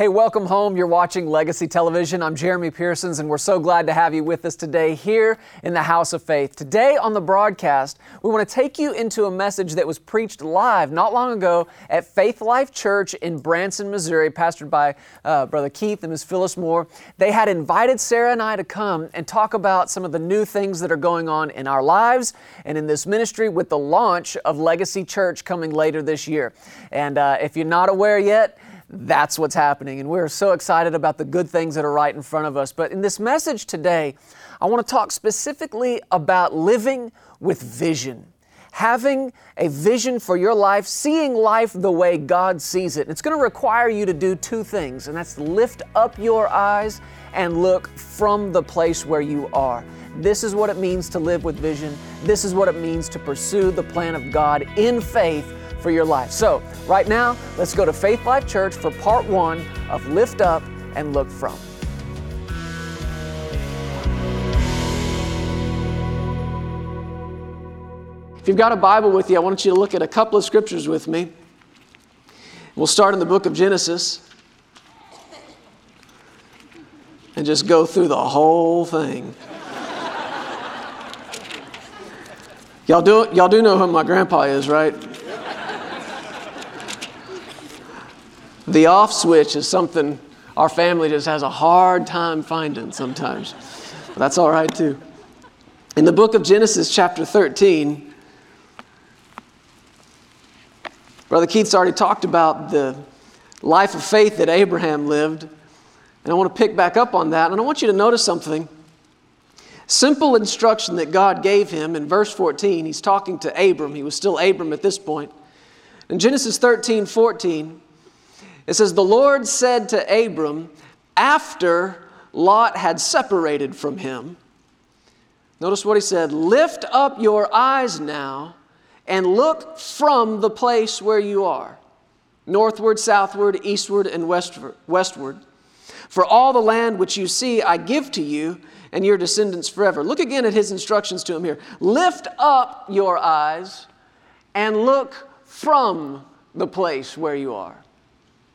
Hey, welcome home. You're watching Legacy Television. I'm Jeremy Pearsons, and we're so glad to have you with us today here in the House of Faith. Today on the broadcast, we want to take you into a message that was preached live not long ago at Faith Life Church in Branson, Missouri, pastored by uh, Brother Keith and Ms. Phyllis Moore. They had invited Sarah and I to come and talk about some of the new things that are going on in our lives and in this ministry with the launch of Legacy Church coming later this year. And uh, if you're not aware yet, that's what's happening. And we're so excited about the good things that are right in front of us. But in this message today, I want to talk specifically about living with vision. Having a vision for your life, seeing life the way God sees it. It's going to require you to do two things, and that's lift up your eyes and look from the place where you are. This is what it means to live with vision. This is what it means to pursue the plan of God in faith for your life. So, right now, let's go to Faith Life Church for part one of Lift Up and Look From. If you've got a Bible with you, I want you to look at a couple of scriptures with me. We'll start in the book of Genesis and just go through the whole thing. y'all, do, y'all do know who my grandpa is, right? The off switch is something our family just has a hard time finding sometimes. But that's all right too. In the book of Genesis, chapter 13, Brother Keith's already talked about the life of faith that Abraham lived. And I want to pick back up on that. And I want you to notice something. Simple instruction that God gave him in verse 14. He's talking to Abram. He was still Abram at this point. In Genesis 13 14, it says, The Lord said to Abram, after Lot had separated from him, notice what he said Lift up your eyes now and look from the place where you are, northward, southward, eastward, and westward. For all the land which you see, I give to you and your descendants forever. Look again at his instructions to him here. Lift up your eyes and look from the place where you are.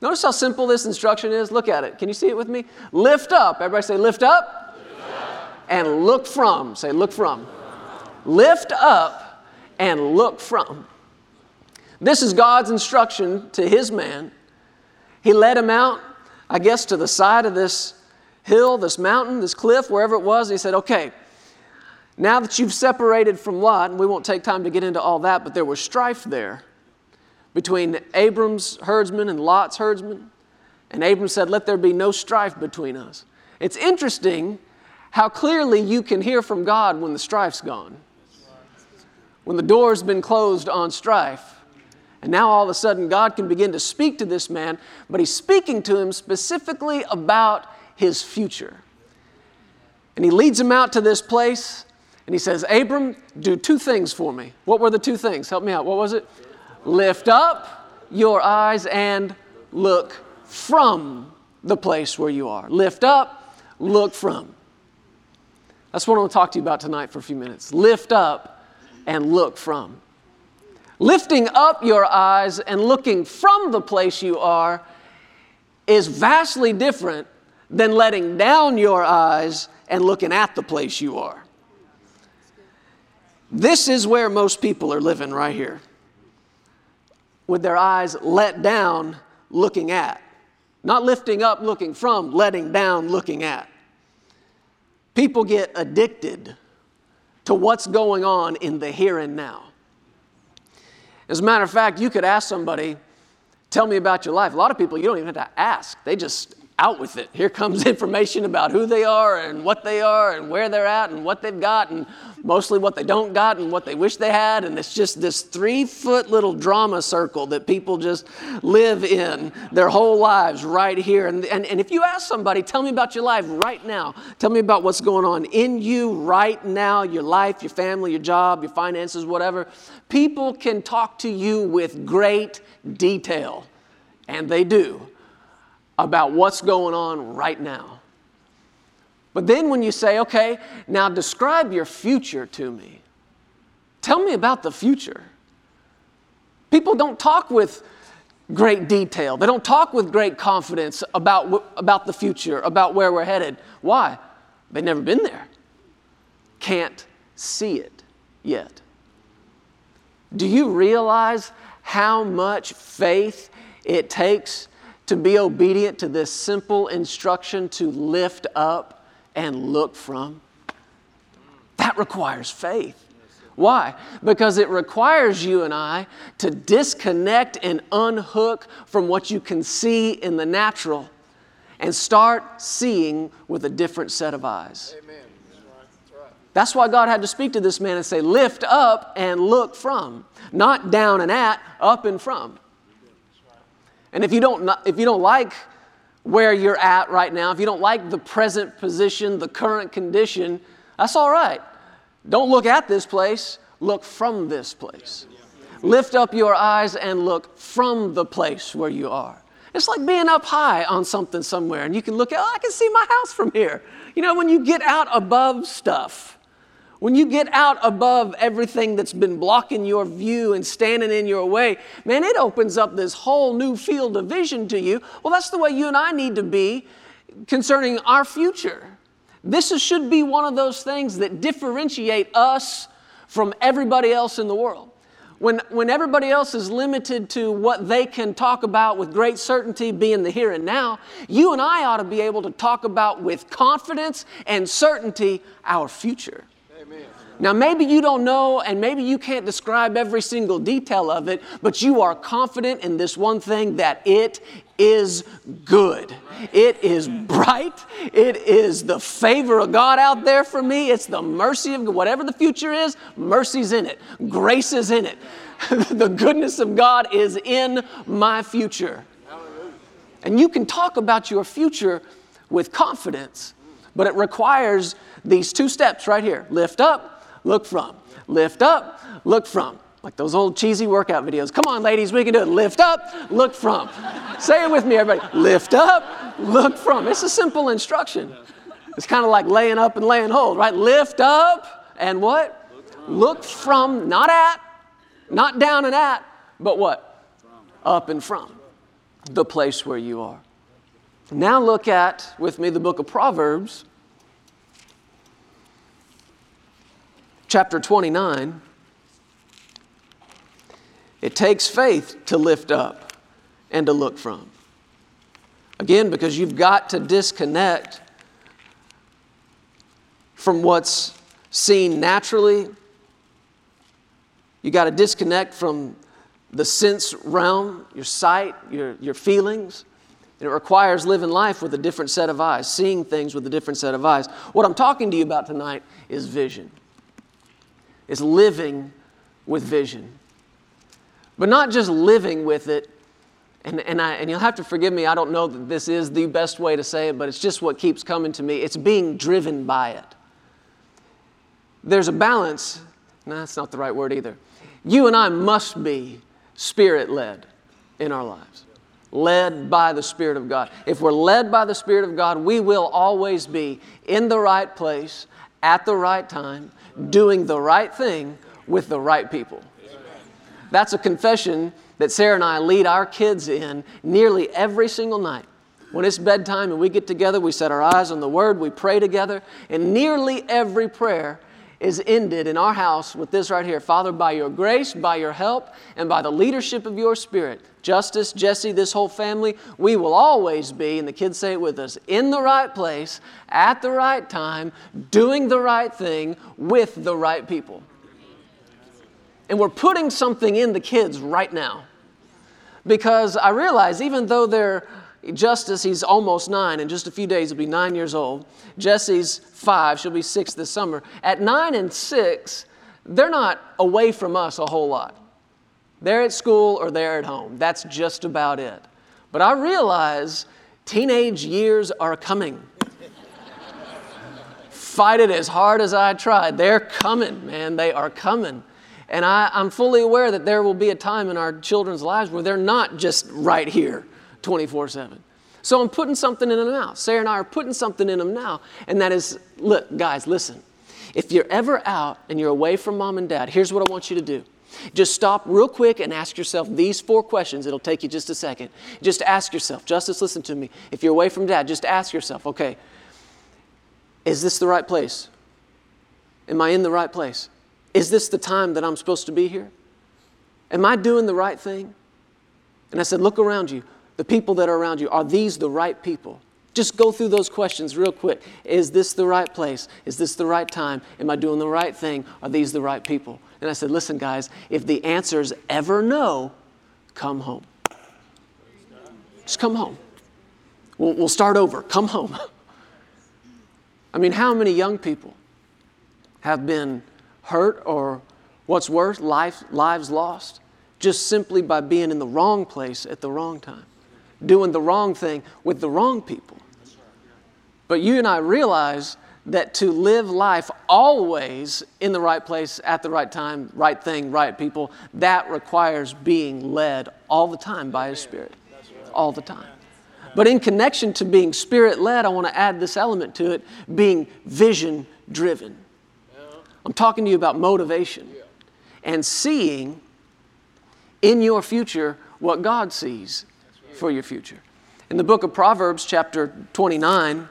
Notice how simple this instruction is? Look at it. Can you see it with me? Lift up. Everybody say, lift up. And look from. Say, look from. Lift up and look from. This is God's instruction to his man. He led him out, I guess, to the side of this hill, this mountain, this cliff, wherever it was. And he said, okay, now that you've separated from Lot, and we won't take time to get into all that, but there was strife there between Abram's herdsmen and Lot's herdsmen. And Abram said, Let there be no strife between us. It's interesting how clearly you can hear from God when the strife's gone. When the door's been closed on strife. And now all of a sudden, God can begin to speak to this man, but he's speaking to him specifically about his future. And he leads him out to this place, and he says, Abram, do two things for me. What were the two things? Help me out. What was it? Lift up your eyes and look from the place where you are. Lift up, look from. That's what I want to talk to you about tonight for a few minutes. Lift up and look from. Lifting up your eyes and looking from the place you are is vastly different than letting down your eyes and looking at the place you are. This is where most people are living right here with their eyes let down, looking at. Not lifting up, looking from, letting down, looking at. People get addicted to what's going on in the here and now. As a matter of fact, you could ask somebody, Tell me about your life. A lot of people, you don't even have to ask, they just out with it. Here comes information about who they are and what they are and where they're at and what they've got and mostly what they don't got and what they wish they had. And it's just this three foot little drama circle that people just live in their whole lives right here. And, and, and if you ask somebody, tell me about your life right now, tell me about what's going on in you right now, your life, your family, your job, your finances, whatever, people can talk to you with great detail. And they do about what's going on right now. But then when you say, okay, now describe your future to me, tell me about the future. People don't talk with great detail. They don't talk with great confidence about, about the future, about where we're headed. Why? They've never been there. Can't see it yet. Do you realize how much faith it takes to be obedient to this simple instruction to lift up and look from? That requires faith. Why? Because it requires you and I to disconnect and unhook from what you can see in the natural and start seeing with a different set of eyes. Amen. That's why God had to speak to this man and say, Lift up and look from. Not down and at, up and from. And if you don't, if you don't like where you're at right now, if you don't like the present position, the current condition, that's all right. Don't look at this place, look from this place. Lift up your eyes and look from the place where you are. It's like being up high on something somewhere and you can look at, oh, I can see my house from here. You know, when you get out above stuff, when you get out above everything that's been blocking your view and standing in your way, man, it opens up this whole new field of vision to you. Well, that's the way you and I need to be concerning our future. This is, should be one of those things that differentiate us from everybody else in the world. When, when everybody else is limited to what they can talk about with great certainty, being the here and now, you and I ought to be able to talk about with confidence and certainty our future. Now, maybe you don't know and maybe you can't describe every single detail of it, but you are confident in this one thing that it is good. It is bright. It is the favor of God out there for me. It's the mercy of whatever the future is, mercy's in it, grace is in it. the goodness of God is in my future. And you can talk about your future with confidence, but it requires these two steps right here lift up look from. Lift up, look from. Like those old cheesy workout videos. Come on, ladies, we can do it. Lift up, look from. Say it with me, everybody. Lift up, look from. It's a simple instruction. It's kind of like laying up and laying hold, right? Lift up and what? Look from, not at, not down and at, but what? Up and from the place where you are. Now look at, with me, the book of Proverbs, chapter 29, it takes faith to lift up and to look from. Again, because you've got to disconnect from what's seen naturally. You got to disconnect from the sense realm, your sight, your, your feelings. And it requires living life with a different set of eyes, seeing things with a different set of eyes. What I'm talking to you about tonight is vision is living with vision. But not just living with it, and, and, I, and you'll have to forgive me, I don't know that this is the best way to say it, but it's just what keeps coming to me. It's being driven by it. There's a balance. No, that's not the right word either. You and I must be spirit led in our lives, led by the Spirit of God. If we're led by the Spirit of God, we will always be in the right place at the right time, doing the right thing with the right people. That's a confession that Sarah and I lead our kids in nearly every single night. When it's bedtime and we get together, we set our eyes on the Word, we pray together, and nearly every prayer is ended in our house with this right here Father, by your grace, by your help, and by the leadership of your Spirit, Justice, Jesse, this whole family, we will always be, and the kids say it with us, in the right place, at the right time, doing the right thing with the right people. And we're putting something in the kids right now. Because I realize even though they're Justice, he's almost nine. In just a few days, he'll be nine years old. Jesse's five. She'll be six this summer. At nine and six, they're not away from us a whole lot. They're at school or they're at home. That's just about it. But I realize teenage years are coming. Fight it as hard as I tried. They're coming, man. They are coming. And I, I'm fully aware that there will be a time in our children's lives where they're not just right here 24 7. So I'm putting something in them now. Sarah and I are putting something in them now. And that is, look, guys, listen. If you're ever out and you're away from mom and dad, here's what I want you to do. Just stop real quick and ask yourself these four questions. It'll take you just a second. Just ask yourself, Justice, listen to me. If you're away from dad, just ask yourself, okay, is this the right place? Am I in the right place? Is this the time that I'm supposed to be here? Am I doing the right thing? And I said, Look around you. The people that are around you, are these the right people? Just go through those questions real quick. Is this the right place? Is this the right time? Am I doing the right thing? Are these the right people? And I said, Listen, guys, if the answer is ever no, come home. Just come home. We'll, we'll start over. Come home. I mean, how many young people have been hurt or what's worse, life, lives lost just simply by being in the wrong place at the wrong time, doing the wrong thing with the wrong people? But you and I realize that to live life always in the right place, at the right time, right thing, right people, that requires being led all the time by His Spirit. All the time. But in connection to being spirit led, I want to add this element to it being vision driven. I'm talking to you about motivation and seeing in your future what God sees for your future. In the book of Proverbs, chapter 29,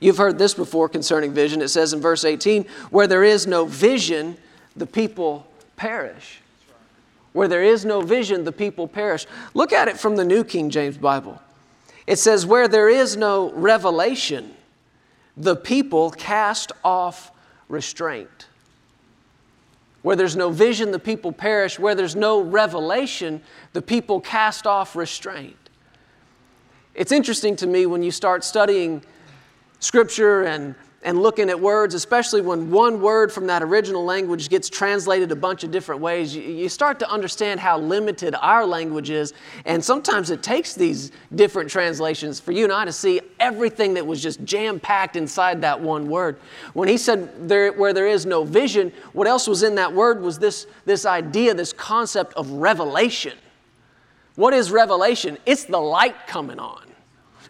you've heard this before concerning vision. It says in verse 18, Where there is no vision, the people perish. Where there is no vision, the people perish. Look at it from the New King James Bible. It says, Where there is no revelation, the people cast off restraint. Where there's no vision, the people perish. Where there's no revelation, the people cast off restraint. It's interesting to me when you start studying Scripture and and looking at words, especially when one word from that original language gets translated a bunch of different ways, you, start to understand how limited our language is. And sometimes it takes these different translations for you and I to see everything that was just jam packed inside that one word. When he said, there, where there is no vision, what else was in that word was this, this idea, this concept of revelation. What is revelation? It's the light coming on,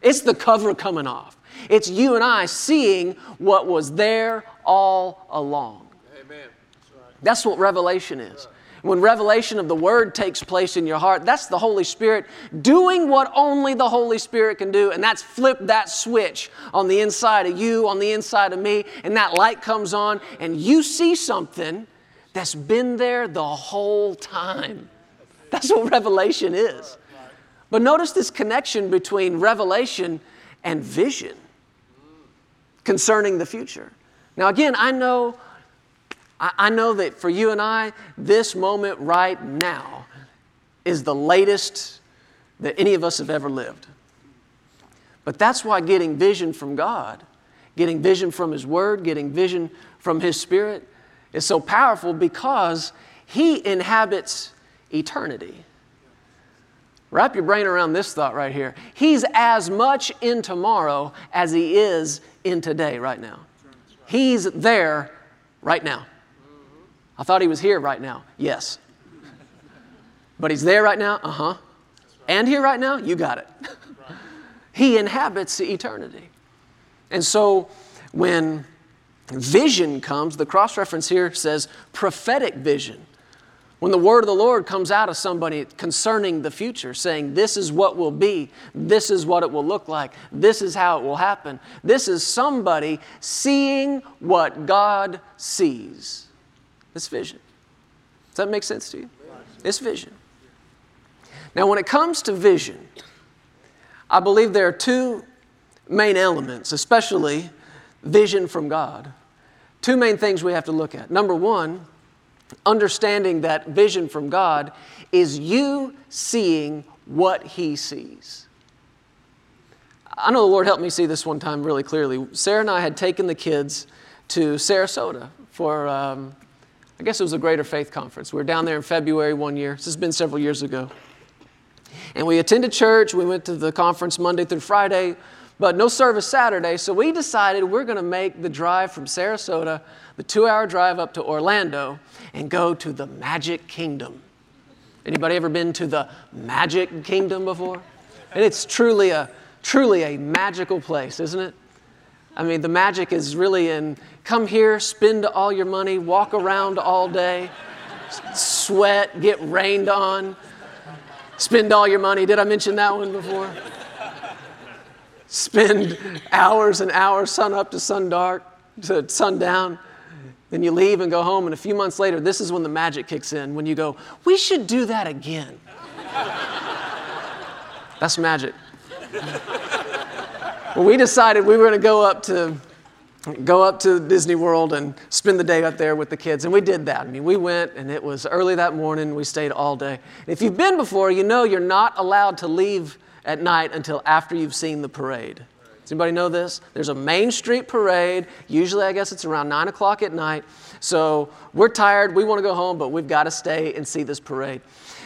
it's the cover coming off. It's you and I seeing what was there all along. Amen. That's what revelation is. When revelation of the Word takes place in your heart, that's the Holy Spirit doing what only the Holy Spirit can do, and that's flip that switch on the inside of you, on the inside of me, and that light comes on, and you see something that's been there the whole time. That's what revelation is. But notice this connection between revelation and vision concerning the future. Now, again, I know, I know that for you and I, this moment right now is the latest that any of us have ever lived. But that's why getting vision from God, getting vision from His Word, getting vision from His Spirit is so powerful because He inhabits eternity. Wrap your brain around this thought right here. He's as much in tomorrow as He is in today, right now. He's there right now. I thought he was here right now. Yes. But he's there right now? Uh huh. And here right now? You got it. he inhabits eternity. And so when vision comes, the cross reference here says prophetic vision. When the word of the Lord comes out of somebody concerning the future, saying, This is what will be, this is what it will look like, this is how it will happen, this is somebody seeing what God sees. This vision. Does that make sense to you? It's vision. Now, when it comes to vision, I believe there are two main elements, especially vision from God. Two main things we have to look at. Number one, understanding that vision from God is you seeing what He sees. I know the Lord helped me see this one time really clearly. Sarah and I had taken the kids to Sarasota for, um, I guess it was a Greater Faith Conference. We were down there in February one year. This has been several years ago. And we attended church. We went to the conference Monday through Friday, but no service Saturday. So we decided we're going to make the drive from Sarasota, the two hour drive up to Orlando, and go to the Magic Kingdom. Anybody ever been to the Magic Kingdom before? And it's truly a truly a magical place, isn't it? I mean, the magic is really in come here, spend all your money, walk around all day, sweat, get rained on, spend all your money. Did I mention that one before? Spend hours and hours, sun up to sun dark, to sundown. Then you leave and go home, and a few months later, this is when the magic kicks in when you go, We should do that again. That's magic. well, we decided we were going to go up to go up to Disney World and spend the day up there with the kids. And we did that. I mean, we went and it was early that morning. We stayed all day. If you've been before, you know you're not allowed to leave at night until after you've seen the parade. Does anybody know this? There's a Main Street parade. Usually, I guess it's around 9 o'clock at night. So we're tired. We want to go home, but we've got to stay and see this parade.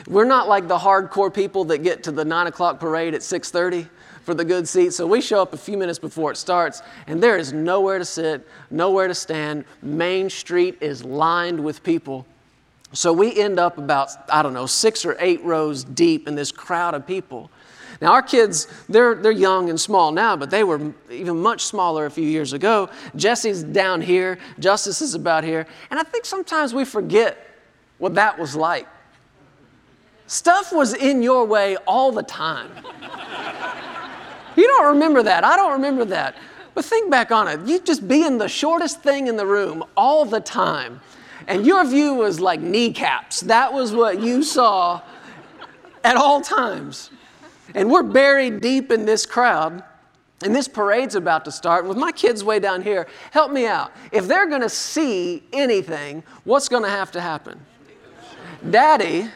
We're not like the hardcore people that get to the 9 o'clock parade at 630 for the good seat. So we show up a few minutes before it starts, and there is nowhere to sit, nowhere to stand. Main Street is lined with people. So we end up about, I don't know, six or eight rows deep in this crowd of people. Now, our kids, they're, they're young and small now, but they were even much smaller a few years ago. Jesse's down here, Justice is about here. And I think sometimes we forget what that was like. Stuff was in your way all the time. You don't remember that. I don't remember that. But think back on it. You just being the shortest thing in the room all the time. And your view was like kneecaps. That was what you saw at all times. And we're buried deep in this crowd. And this parade's about to start. With my kids way down here, help me out. If they're going to see anything, what's going to have to happen? Daddy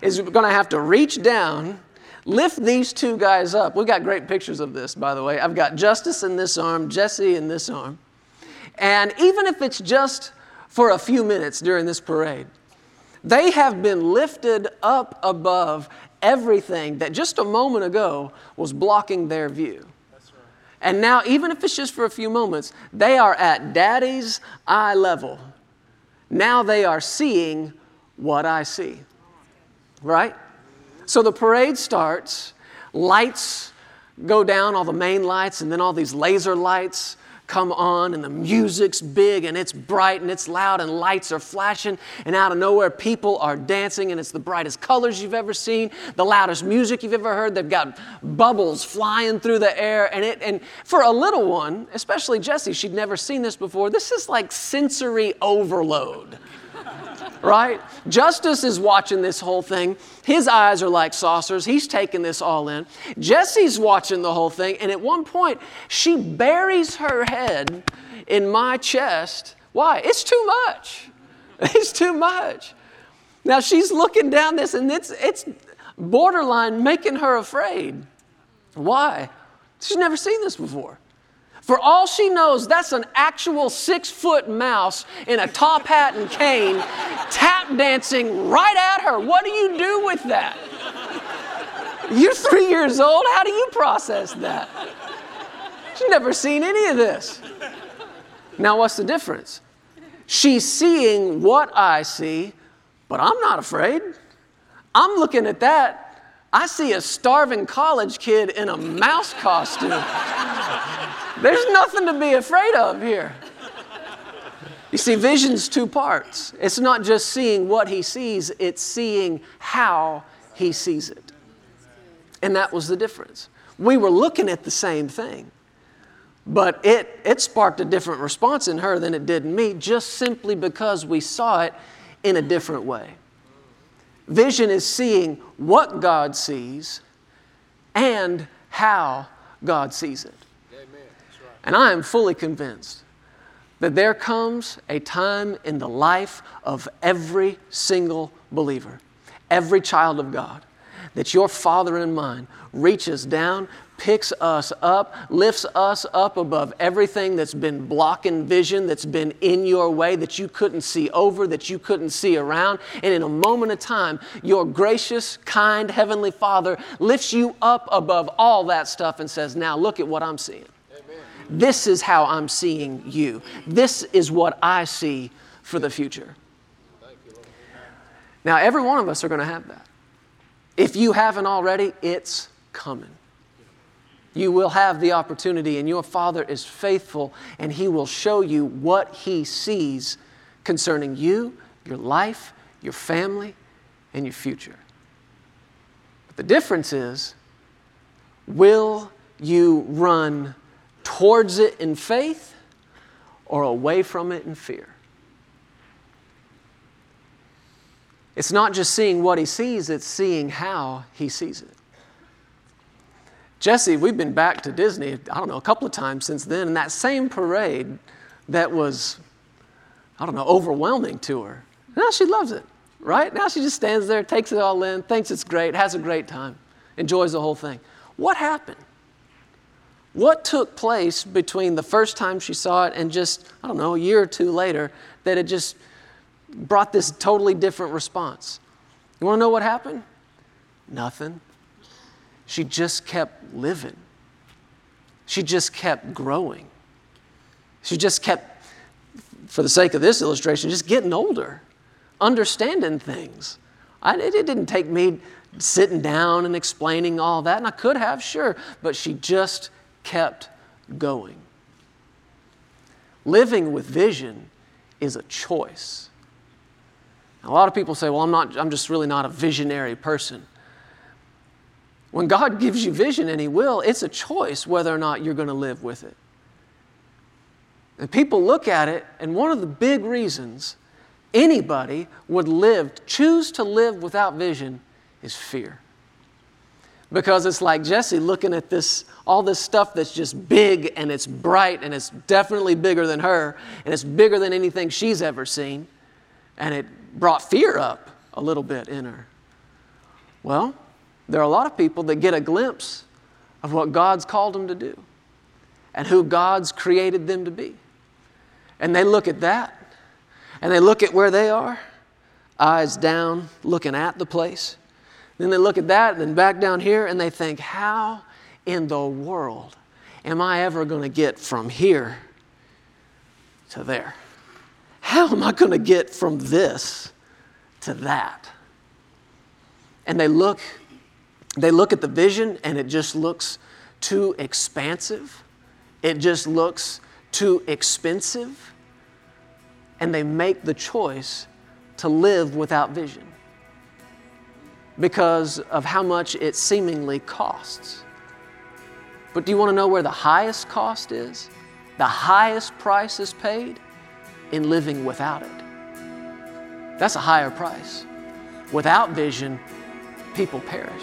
is going to have to reach down, lift these two guys up. We've got great pictures of this, by the way. I've got Justice in this arm, Jesse in this arm. And even if it's just for a few minutes during this parade, they have been lifted up above everything that just a moment ago was blocking their view. And now, even if it's just for a few moments, they are at daddy's eye level. Now they are seeing what I see right? So the parade starts, lights go down, all the main lights, and then all these laser lights come on, and the music's big and it's bright and it's loud, and lights are flashing, and out of nowhere, people are dancing, and it's the brightest colors you've ever seen, the loudest music you've ever heard. They've got bubbles flying through the air, and it and for a little one, especially Jessie, she'd never seen this before. This is like sensory overload right? Justice is watching this whole thing. His eyes are like saucers. He's taking this all in. Jesse's watching the whole thing. And at one point, she buries her head in my chest. Why? It's too much. It's too much. Now she's looking down this, and it's, it's borderline making her afraid. Why? She's never seen this before. For all she knows, that's an actual six foot mouse in a top hat and cane tap dancing right at her. What do you do with that? You're three years old. How do you process that? She's never seen any of this. Now, what's the difference? She's seeing what I see, but I'm not afraid. I'm looking at that. I see a starving college kid in a mouse costume. There's nothing to be afraid of here. You see, vision's two parts. It's not just seeing what he sees, it's seeing how he sees it. And that was the difference. We were looking at the same thing, but it, it sparked a different response in her than it did in me, just simply because we saw it in a different way. Vision is seeing what God sees and how God sees it. And I am fully convinced that there comes a time in the life of every single believer, every child of God, that your Father and mine reaches down, picks us up, lifts us up above everything that's been blocking vision, that's been in your way, that you couldn't see over, that you couldn't see around. And in a moment of time, your gracious, kind Heavenly Father lifts you up above all that stuff and says, Now look at what I'm seeing. This is how I'm seeing you. This is what I see for the future. Now, every one of us are going to have that. If you haven't already, it's coming. You will have the opportunity, and your Father is faithful, and He will show you what He sees concerning you, your life, your family, and your future. But the difference is will you run towards it in faith or away from it in fear? It's not just seeing what he sees, it's seeing how he sees it. Jesse, we've been back to Disney, I don't know, a couple of times since then, and that same parade that was, I don't know, overwhelming to her. Now she loves it, right? Now she just stands there, takes it all in, thinks it's great, has a great time, enjoys the whole thing. What happened? What took place between the first time she saw it and just, I don't know, a year or two later that it just brought this totally different response? You want to know what happened? Nothing. She just kept living. She just kept growing. She just kept, for the sake of this illustration, just getting older, understanding things. I, it, it didn't take me sitting down and explaining all that, and I could have, sure, but she just kept going. Living with vision is a choice. A lot of people say, well, I'm, not, I'm just really not a visionary person. When God gives you vision, and He will, it's a choice whether or not you're going to live with it. And people look at it, and one of the big reasons anybody would live, choose to live without vision, is fear. Because it's like Jesse looking at this, all this stuff that's just big and it's bright and it's definitely bigger than her and it's bigger than anything she's ever seen. And it brought fear up a little bit in her. Well, there are a lot of people that get a glimpse of what God's called them to do and who God's created them to be. And they look at that and they look at where they are, eyes down, looking at the place. Then they look at that and then back down here and they think, how in the world am I ever going to get from here to there? How am I going to get from this to that? And they look, they look at the vision and it just looks too expansive. It just looks too expensive. And they make the choice to live without vision because of how much it seemingly costs. But do you want to know where the highest cost is? The highest price is paid in living without it. That's a higher price. Without vision, people perish.